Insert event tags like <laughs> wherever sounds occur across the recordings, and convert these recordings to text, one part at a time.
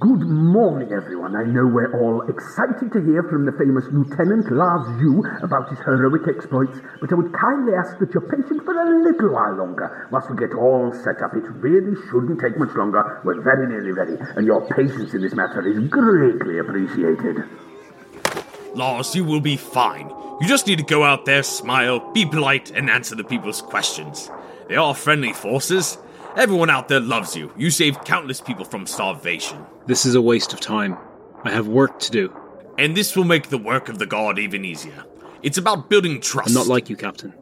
Good morning, everyone. I know we're all excited to hear from the famous Lieutenant Lars Xu about his heroic exploits, but I would kindly ask that you're patient for a little while longer whilst we get all set up. It really shouldn't take much longer. We're very nearly ready, and your patience in this matter is greatly appreciated. Lars, you will be fine. You just need to go out there, smile, be polite, and answer the people's questions. They are friendly forces. Everyone out there loves you. You saved countless people from starvation. This is a waste of time. I have work to do. And this will make the work of the guard even easier. It's about building trust. I'm not like you, Captain.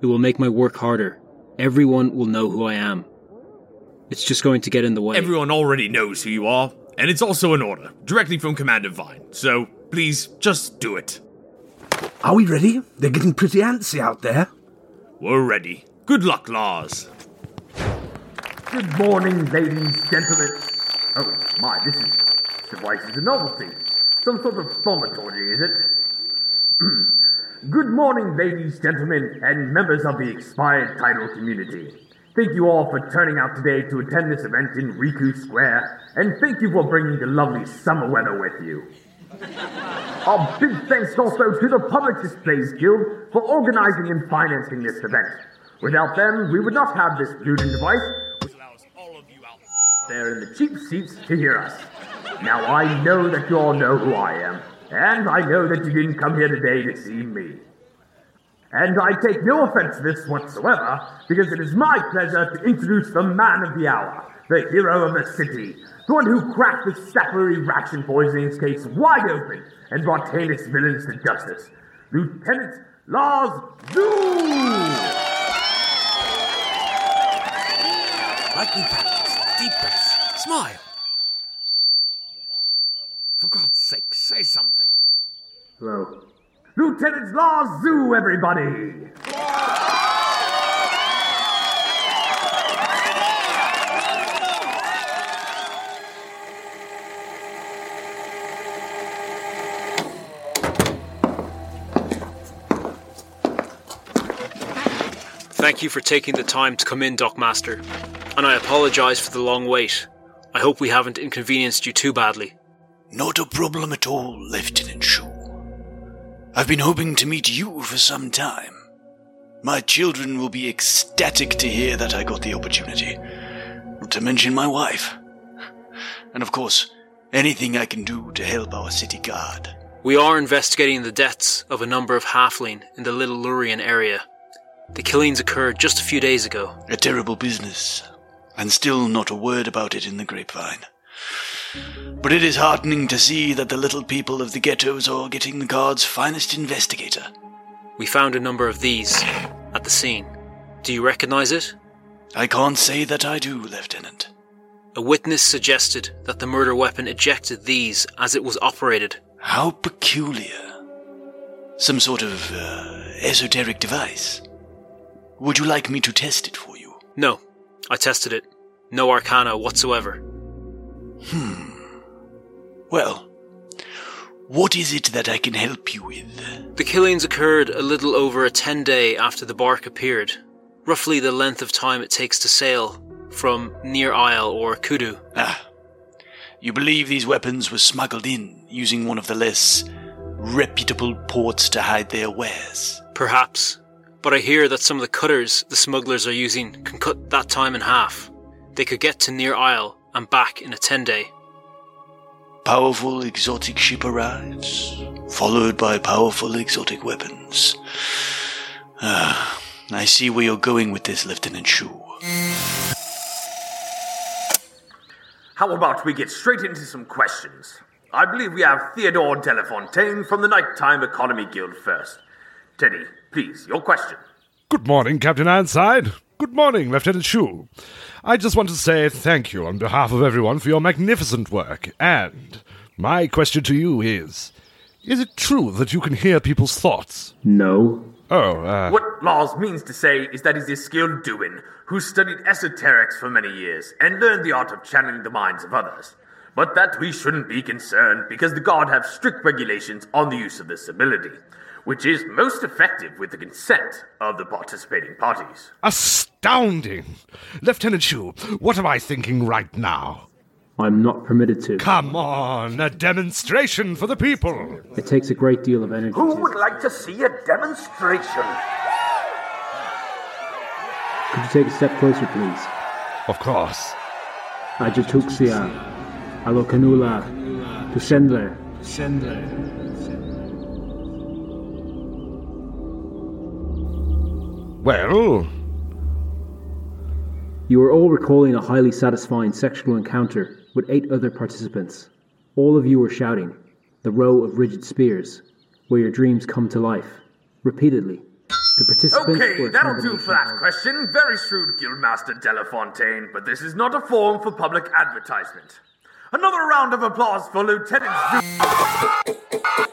It will make my work harder. Everyone will know who I am. It's just going to get in the way. Everyone already knows who you are, and it's also an order, directly from Commander Vine. So, please, just do it. Are we ready? They're getting pretty antsy out there. We're ready. Good luck, Lars. Good morning, ladies, gentlemen. Oh, my, this is. This device is a novelty. Some sort of thaumaturgy, is it? <clears throat> Good morning, ladies, gentlemen, and members of the expired title community. Thank you all for turning out today to attend this event in Riku Square, and thank you for bringing the lovely summer weather with you. Our big thanks also to the Public Displays Guild for organizing and financing this event. Without them, we would not have this Bluetooth device, which allows all of you out there in the cheap seats to hear us. Now, I know that you all know who I am, and I know that you didn't come here today to see me. And I take no offense to this whatsoever, because it is my pleasure to introduce the man of the hour, the hero of the city, the one who cracked the sappery ration poisoning case wide open and brought heinous villains to justice, Lieutenant Lars Xu! Lightning practice, deep breaths, smile. For God's sake, say something. Hello. Lieutenant Lars Xu, everybody! Thank you for taking the time to come in, Dockmaster. And I apologise for the long wait. I hope we haven't inconvenienced you too badly. Not a problem at all, Lieutenant Xu. I've been hoping to meet you for some time. My children will be ecstatic to hear that I got the opportunity. Not to mention my wife. And of course, anything I can do to help our city guard. We are investigating the deaths of a number of halfling in the Little Lurian area. The killings occurred just a few days ago. A terrible business, and still not a word about it in the grapevine. But it is heartening to see that the little people of the ghettos are getting the guard's finest investigator. We found a number of these at the scene. Do you recognize it? I can't say that I do, Lieutenant. A witness suggested that the murder weapon ejected these as it was operated. How peculiar. Some sort of uh, esoteric device. Would you like me to test it for you? No, I tested it. No arcana whatsoever. Hmm. Well, what is it that I can help you with? The killings occurred a little over a 10 day after the bark appeared, roughly the length of time it takes to sail from Near Isle or Kudu. Ah, you believe these weapons were smuggled in using one of the less reputable ports to hide their wares? Perhaps, but I hear that some of the cutters the smugglers are using can cut that time in half. They could get to Near Isle and back in a 10 day. Powerful exotic ship arrives, followed by powerful exotic weapons. Ah, I see where you're going with this, Lieutenant Xu. How about we get straight into some questions? I believe we have Theodore DeLafontaine from the Nighttime Economy Guild first. Teddy, please, your question. Good morning, Captain Ironside. Good morning, Lieutenant Xu. I just want to say thank you on behalf of everyone for your magnificent work. And my question to you is Is it true that you can hear people's thoughts? No. Oh, uh, What Lars means to say is that he's a skilled Duin who studied esoterics for many years and learned the art of channeling the minds of others. but that we shouldn't be concerned because the Guard have strict regulations on the use of this ability, which is most effective with the consent of the participating parties. Astounding! Lieutenant Xu, what am I thinking right now? I'm not permitted to. Come on, a demonstration for the people! It takes a great deal of energy Who to. would like to see a demonstration? Could you take a step closer, please? Of course. Ajatuxia, Alokanula, Tushendler. Well, You are all recalling a highly satisfying sexual encounter with eight other participants. All of you are shouting, the row of rigid spears, where your dreams come to life, repeatedly. The participants Okay, that'll do for that question. Very shrewd, Guildmaster DeLafontaine, but this is not a forum for public advertisement. Another round of applause for Lieutenant Xu-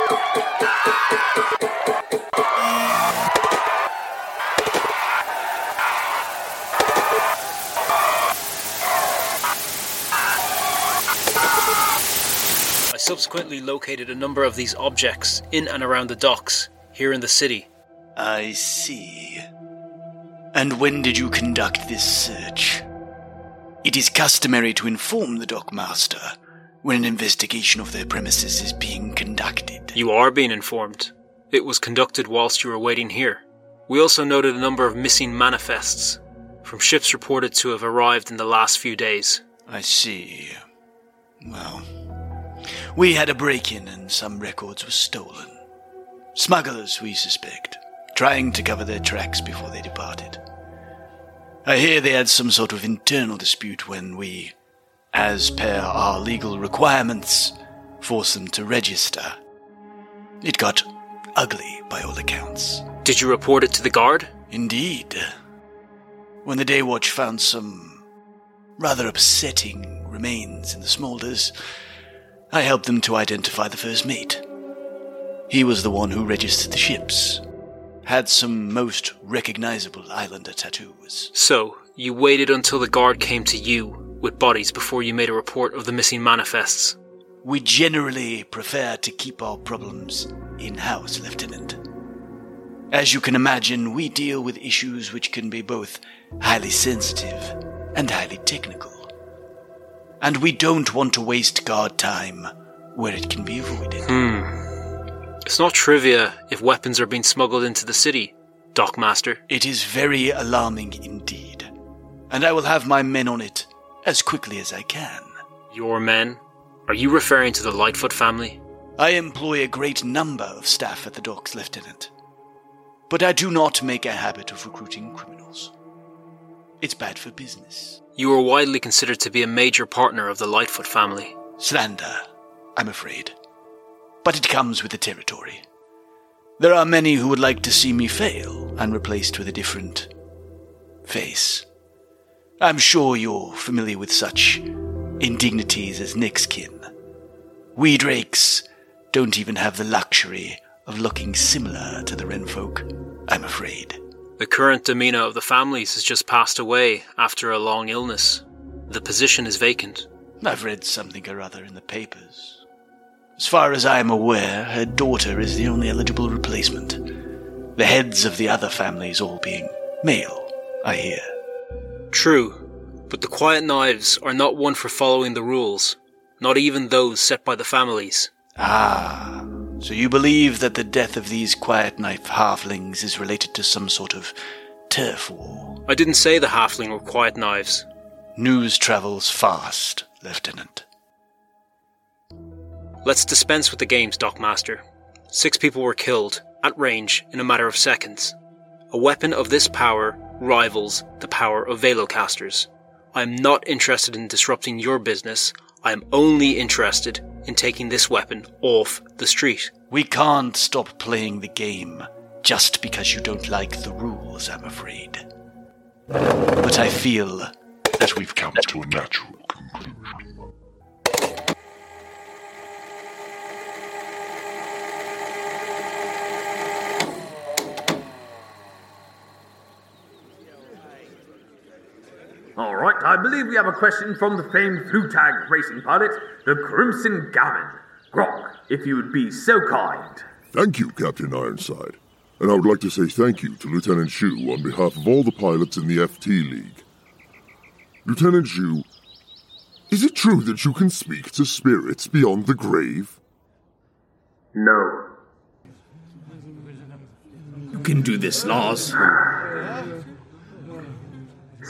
subsequently located a number of these objects in and around the docks here in the city. I see. And when did you conduct this search? It is customary to inform the dockmaster when an investigation of their premises is being conducted. You are being informed. It was conducted whilst you were waiting here. We also noted a number of missing manifests from ships reported to have arrived in the last few days. I see. Well, we had a break in and some records were stolen. Smugglers, we suspect, trying to cover their tracks before they departed. I hear they had some sort of internal dispute when we, as per our legal requirements, forced them to register. It got ugly by all accounts. Did you report it to the guard? Indeed. When the Day Watch found some rather upsetting remains in the smolders, I helped them to identify the first mate. He was the one who registered the ships, had some most recognizable islander tattoos. So, you waited until the guard came to you with bodies before you made a report of the missing manifests. We generally prefer to keep our problems in house, Lieutenant. As you can imagine, we deal with issues which can be both highly sensitive and highly technical. And we don't want to waste guard time where it can be avoided. Hmm. It's not trivia if weapons are being smuggled into the city, Dockmaster. It is very alarming indeed, and I will have my men on it as quickly as I can. Your men? Are you referring to the Lightfoot family? I employ a great number of staff at the docks, Lieutenant. But I do not make a habit of recruiting criminals. It's bad for business. You are widely considered to be a major partner of the Lightfoot family. Slander, I'm afraid. But it comes with the territory. There are many who would like to see me fail and replaced with a different face. I'm sure you're familiar with such indignities as next kin. We Drakes don't even have the luxury of looking similar to the Renfolk, I'm afraid. The current demeanor of the families has just passed away after a long illness. The position is vacant. I've read something or other in the papers. As far as I am aware, her daughter is the only eligible replacement. The heads of the other families all being male, I hear. True, but the Quiet Knives are not one for following the rules, not even those set by the families. Ah, so you believe that the death of these quiet knife halflings is related to some sort of turf war? I didn't say the Halfling were Quiet Knives. News travels fast, Lieutenant. Let's dispense with the games, Dockmaster. Six people were killed, at range, in a matter of seconds. A weapon of this power rivals the power of Velocasters. I am not interested in disrupting your business. I am only interested in taking this weapon off the street. We can't stop playing the game just because you don't like the rules, I'm afraid. But I feel that we've come to a natural conclusion. All right, I believe we have a question from the famed Blue Tag racing pilot, the Crimson Gammon. Grok, if you would be so kind. Thank you, Captain Ironside. And I would like to say thank you to Lieutenant Xu on behalf of all the pilots in the FT League. Lieutenant Xu, is it true that you can speak to spirits beyond the grave? No. You can do this, Lars. <sighs> <sighs> <sighs>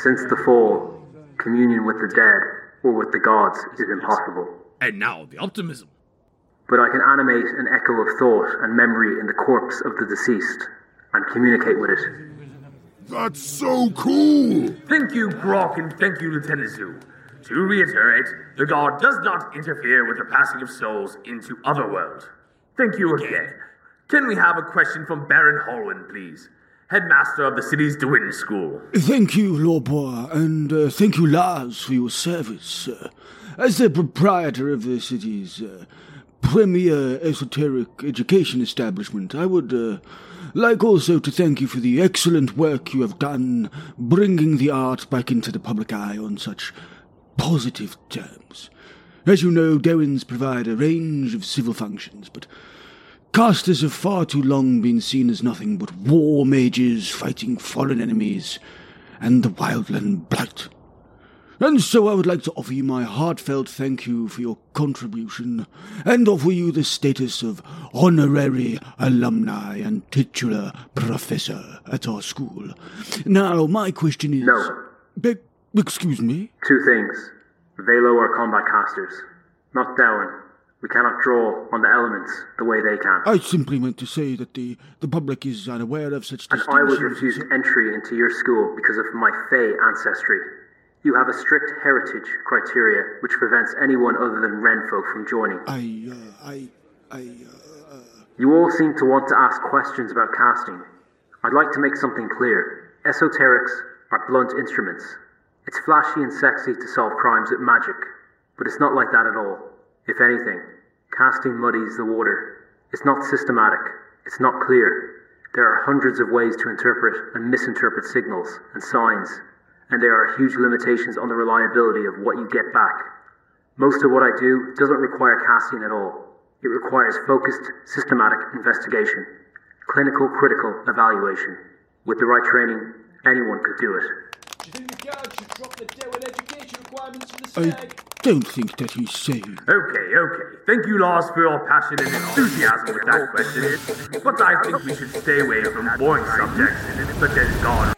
Since the fall, communion with the dead or with the gods is impossible. And now the optimism. But I can animate an echo of thought and memory in the corpse of the deceased and communicate with it. That's so cool! Thank you, Grok, and thank you, Lieutenant Xu. To reiterate, the God does not interfere with the passing of souls into other otherworld. Thank you again. Can we have a question from Baron Halywyn, please? Headmaster of the city's Dwin School. Thank you, Luobo, and uh, thank you, Lars, for your service. Uh, as the proprietor of the city's uh, premier esoteric education establishment, I would uh, like also to thank you for the excellent work you have done bringing the art back into the public eye on such positive terms. As you know, Dewins provide a range of civil functions, but casters have far too long been seen as nothing but war mages fighting foreign enemies and the wildland blight. And so I would like to offer you my heartfelt thank you for your contribution and offer you the status of honorary alumni and titular professor at our school. Now, my question is. No. Be- excuse me? Two things. Velo are combat casters, not Dowen. We cannot draw on the elements the way they can. I simply meant to say that the, the public is unaware of such and I was refused entry into your school because of my Fey ancestry. You have a strict heritage criteria which prevents anyone other than Renfolk from joining. I, uh, I, I, uh, You all seem to want to ask questions about casting. I'd like to make something clear. Esoterics are blunt instruments. It's flashy and sexy to solve crimes with magic, but it's not like that at all. If anything, casting muddies the water. It's not systematic. It's not clear. There are hundreds of ways to interpret and misinterpret signals and signs, and there are huge limitations on the reliability of what you get back. Most of what I do doesn't require casting at all. It requires focused, systematic investigation, clinical critical evaluation. With the right training, anyone could do it. I don't think that he's saying. Okay, okay. Thank you, Lars, for your passion and enthusiasm with that question. But I think we should stay away from boring subjects such as God.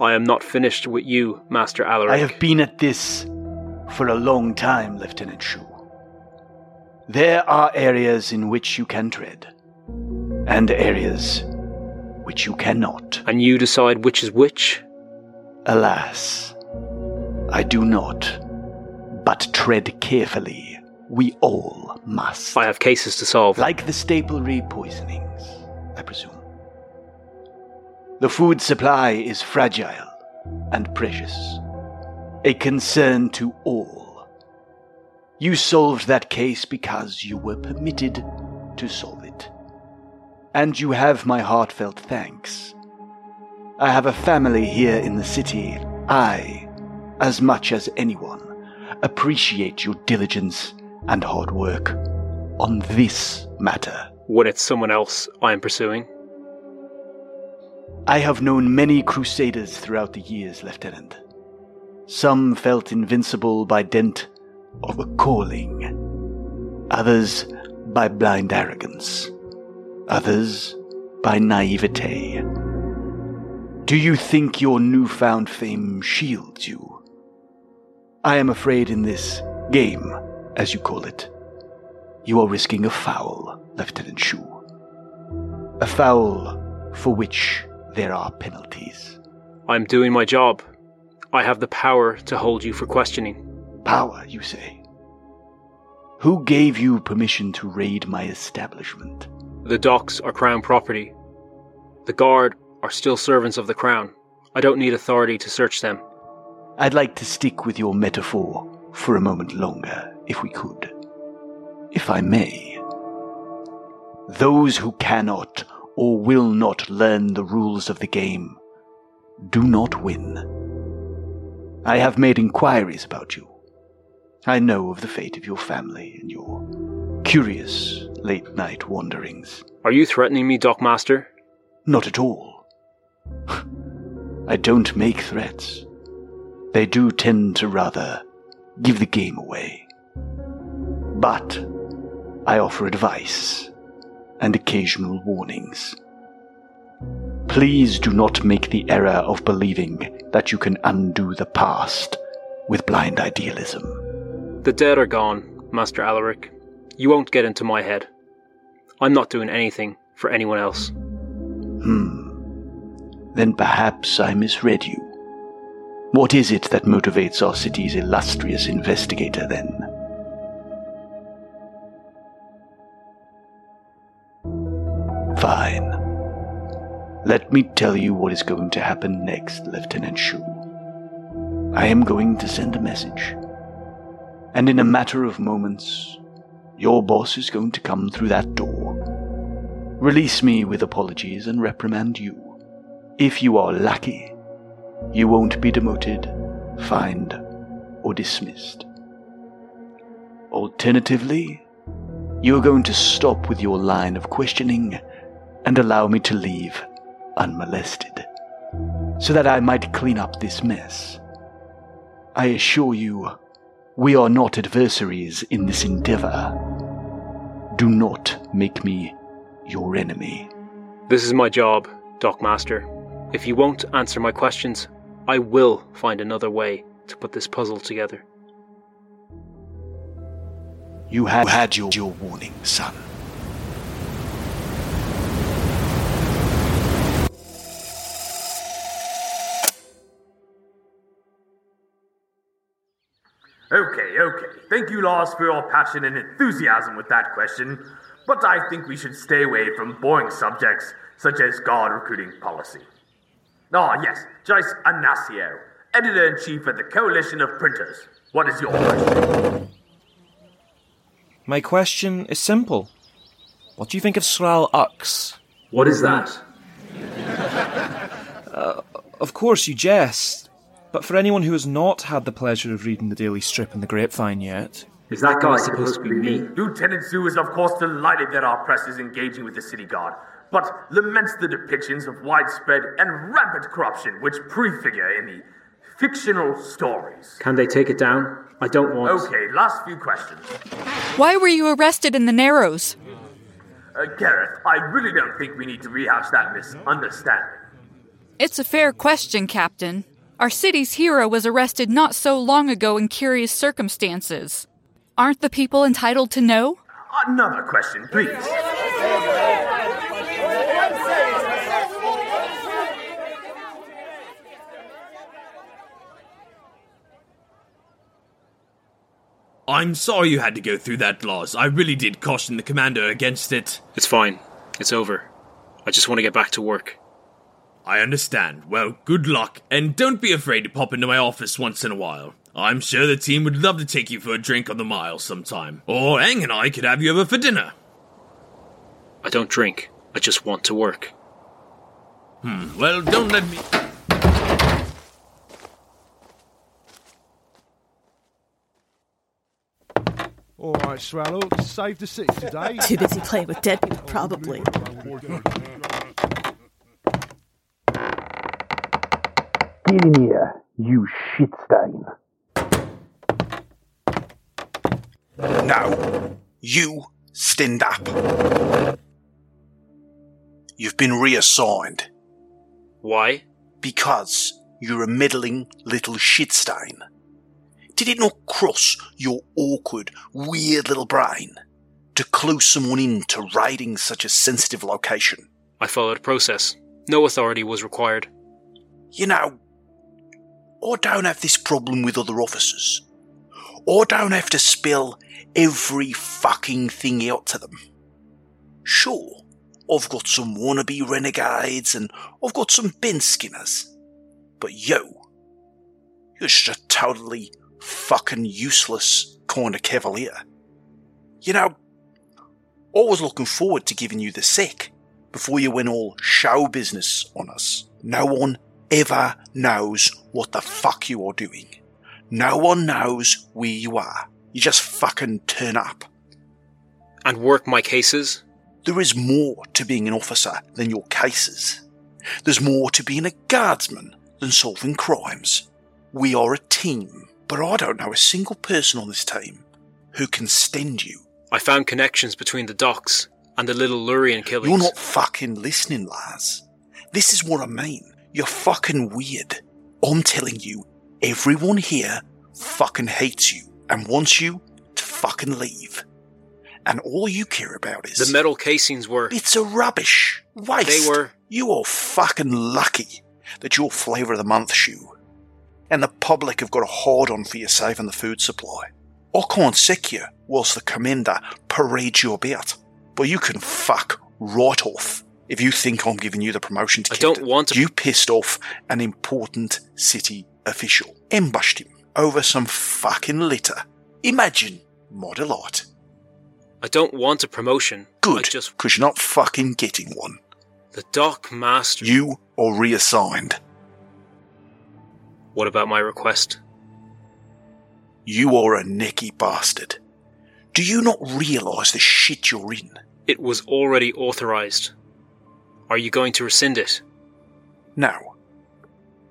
I am not finished with you, Master Alaric. I have been at this for a long time, Lieutenant Xu. There are areas in which you can tread, and areas which you cannot. And you decide which is which? Alas, I do not. But tread carefully. We all must. I have cases to solve. Like the staple poisonings, I presume. The food supply is fragile and precious, a concern to all. You solved that case because you were permitted to solve it. And you have my heartfelt thanks. I have a family here in the city. I, as much as anyone, appreciate your diligence and hard work on this matter. When it's someone else I am pursuing? I have known many crusaders throughout the years, Lieutenant. Some felt invincible by dint of a calling, others by blind arrogance, others by naivete. Do you think your newfound fame shields you? I am afraid in this game, as you call it, you are risking a foul, Lieutenant Xu. A foul for which there are penalties. I'm doing my job. I have the power to hold you for questioning. Power, you say? Who gave you permission to raid my establishment? The docks are crown property. The guard are still servants of the crown. I don't need authority to search them. I'd like to stick with your metaphor for a moment longer, if we could. If I may. Those who cannot or will not learn the rules of the game do not win. I have made inquiries about you. I know of the fate of your family and your curious late night wanderings. Are you threatening me, Dockmaster? Not at all. I don't make threats. They do tend to rather give the game away. But I offer advice and occasional warnings. Please do not make the error of believing that you can undo the past with blind idealism. The dead are gone, Master Alaric. You won't get into my head. I'm not doing anything for anyone else. Hmm. Then perhaps I misread you. What is it that motivates our city's illustrious investigator then? Fine. Let me tell you what is going to happen next, Lieutenant Xu. I am going to send a message. And in a matter of moments, your boss is going to come through that door. Release me with apologies and reprimand you. If you are lucky, you won't be demoted, fined, or dismissed. Alternatively, you are going to stop with your line of questioning and allow me to leave unmolested, so that I might clean up this mess. I assure you, we are not adversaries in this endeavor. Do not make me your enemy. This is my job, Dockmaster. If you won't answer my questions, I will find another way to put this puzzle together. You have had your, your warning, son. Okay, okay. Thank you, Lars, for your passion and enthusiasm with that question. But I think we should stay away from boring subjects such as guard recruiting policy. Ah, yes, Joyce Inacio, editor in chief of the Coalition of Printers. What is your question? My question is simple. What do you think of Sral Ux? What is that? <laughs> Uh, of course, you jest, but for anyone who has not had the pleasure of reading the Daily Strip in the Grapevine yet, Is that guy supposed to be me? Lieutenant Xu is, of course, delighted that our press is engaging with the city guard, but laments the depictions of widespread and rampant corruption which prefigure in the fictional stories. Can they take it down? I don't want. Okay, last few questions. Why were you arrested in the Narrows? Uh, Kareth, I really don't think we need to rehash that misunderstanding. It's a fair question, Captain. Our city's hero was arrested not so long ago in curious circumstances. Aren't the people entitled to know? Another question, please. I'm sorry you had to go through that, Lars. I really did caution the commander against it. It's fine. It's over. I just want to get back to work. I understand. Well, good luck, and don't be afraid to pop into my office once in a while. I'm sure the team would love to take you for a drink on the mile sometime. Or Aang and I could have you over for dinner. I don't drink. I just want to work. Hmm, well, don't let me. All right, Swallow, save the city today. <laughs> Too busy playing with dead people, probably. Get in here, you shit stain. No. You stand up. You've been reassigned Why? because you're a meddling little shitstain. Did it not cross your awkward, weird little brain to clue someone in to raiding such a sensitive location? I followed process. No authority was required. You know, I don't have this problem with other officers. I don't have to spill every fucking thing out to them. Sure, I've got some wannabe renegades and I've got some bin skinners. But you, you're just a totally fucking useless kind of cavalier. You know, I was looking forward to giving you the sick before you went all show business on us. No one ever knows what the fuck you are doing. No one knows where you are. You just fucking turn up. And work my cases? There is more to being an officer than your cases. There's more to being a guardsman than solving crimes. We are a team, but I don't know a single person on this team who can stand you. I found connections between the docks and the little Lurian killings. You're not fucking listening, Lars. This is what I mean. You're fucking weird. I'm telling you, everyone here fucking hates you and wants you to fucking leave. And all you care about is The metal casings were. It's a rubbish waste. They were. You are fucking lucky that you're flavour of the month Xu. And the public have got a hard on for you saving the food supply. I can't sick you whilst the commander parades you about. But you can fuck right off if you think I'm giving you the promotion to I captain. don't want to- You pissed off an important city official. Ambushed him over some fucking litter. Imagine my delight. I don't want a promotion. Good, I just. because you're not fucking getting one. The dock master. You are reassigned. What about my request? You are a necky bastard. Do you not realise the shit you're in? It was already authorized. Are you going to rescind it? No.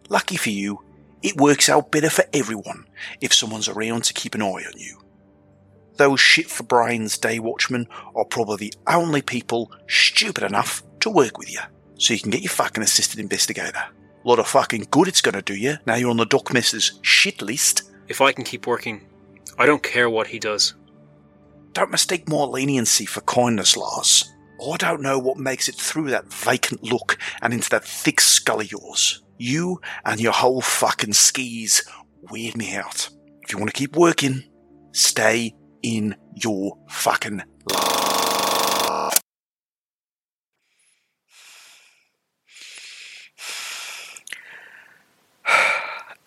Lucky for you, it works out better for everyone if someone's around to keep an eye on you. Those shit for brains day watchmen are probably the only people stupid enough to work with you, so you can get your fucking assistant investigator. Lot of fucking good it's gonna do you now you're on the dockmaster's shit list. If I can keep working, I don't care what he does. Don't mistake more leniency for kindness, Lars. I don't know what makes it through that vacant look and into that thick skull of yours. You and your whole fucking skis weird me out. If you want to keep working, stay in your fucking <sighs>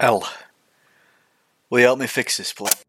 L. Will you help me fix this, please?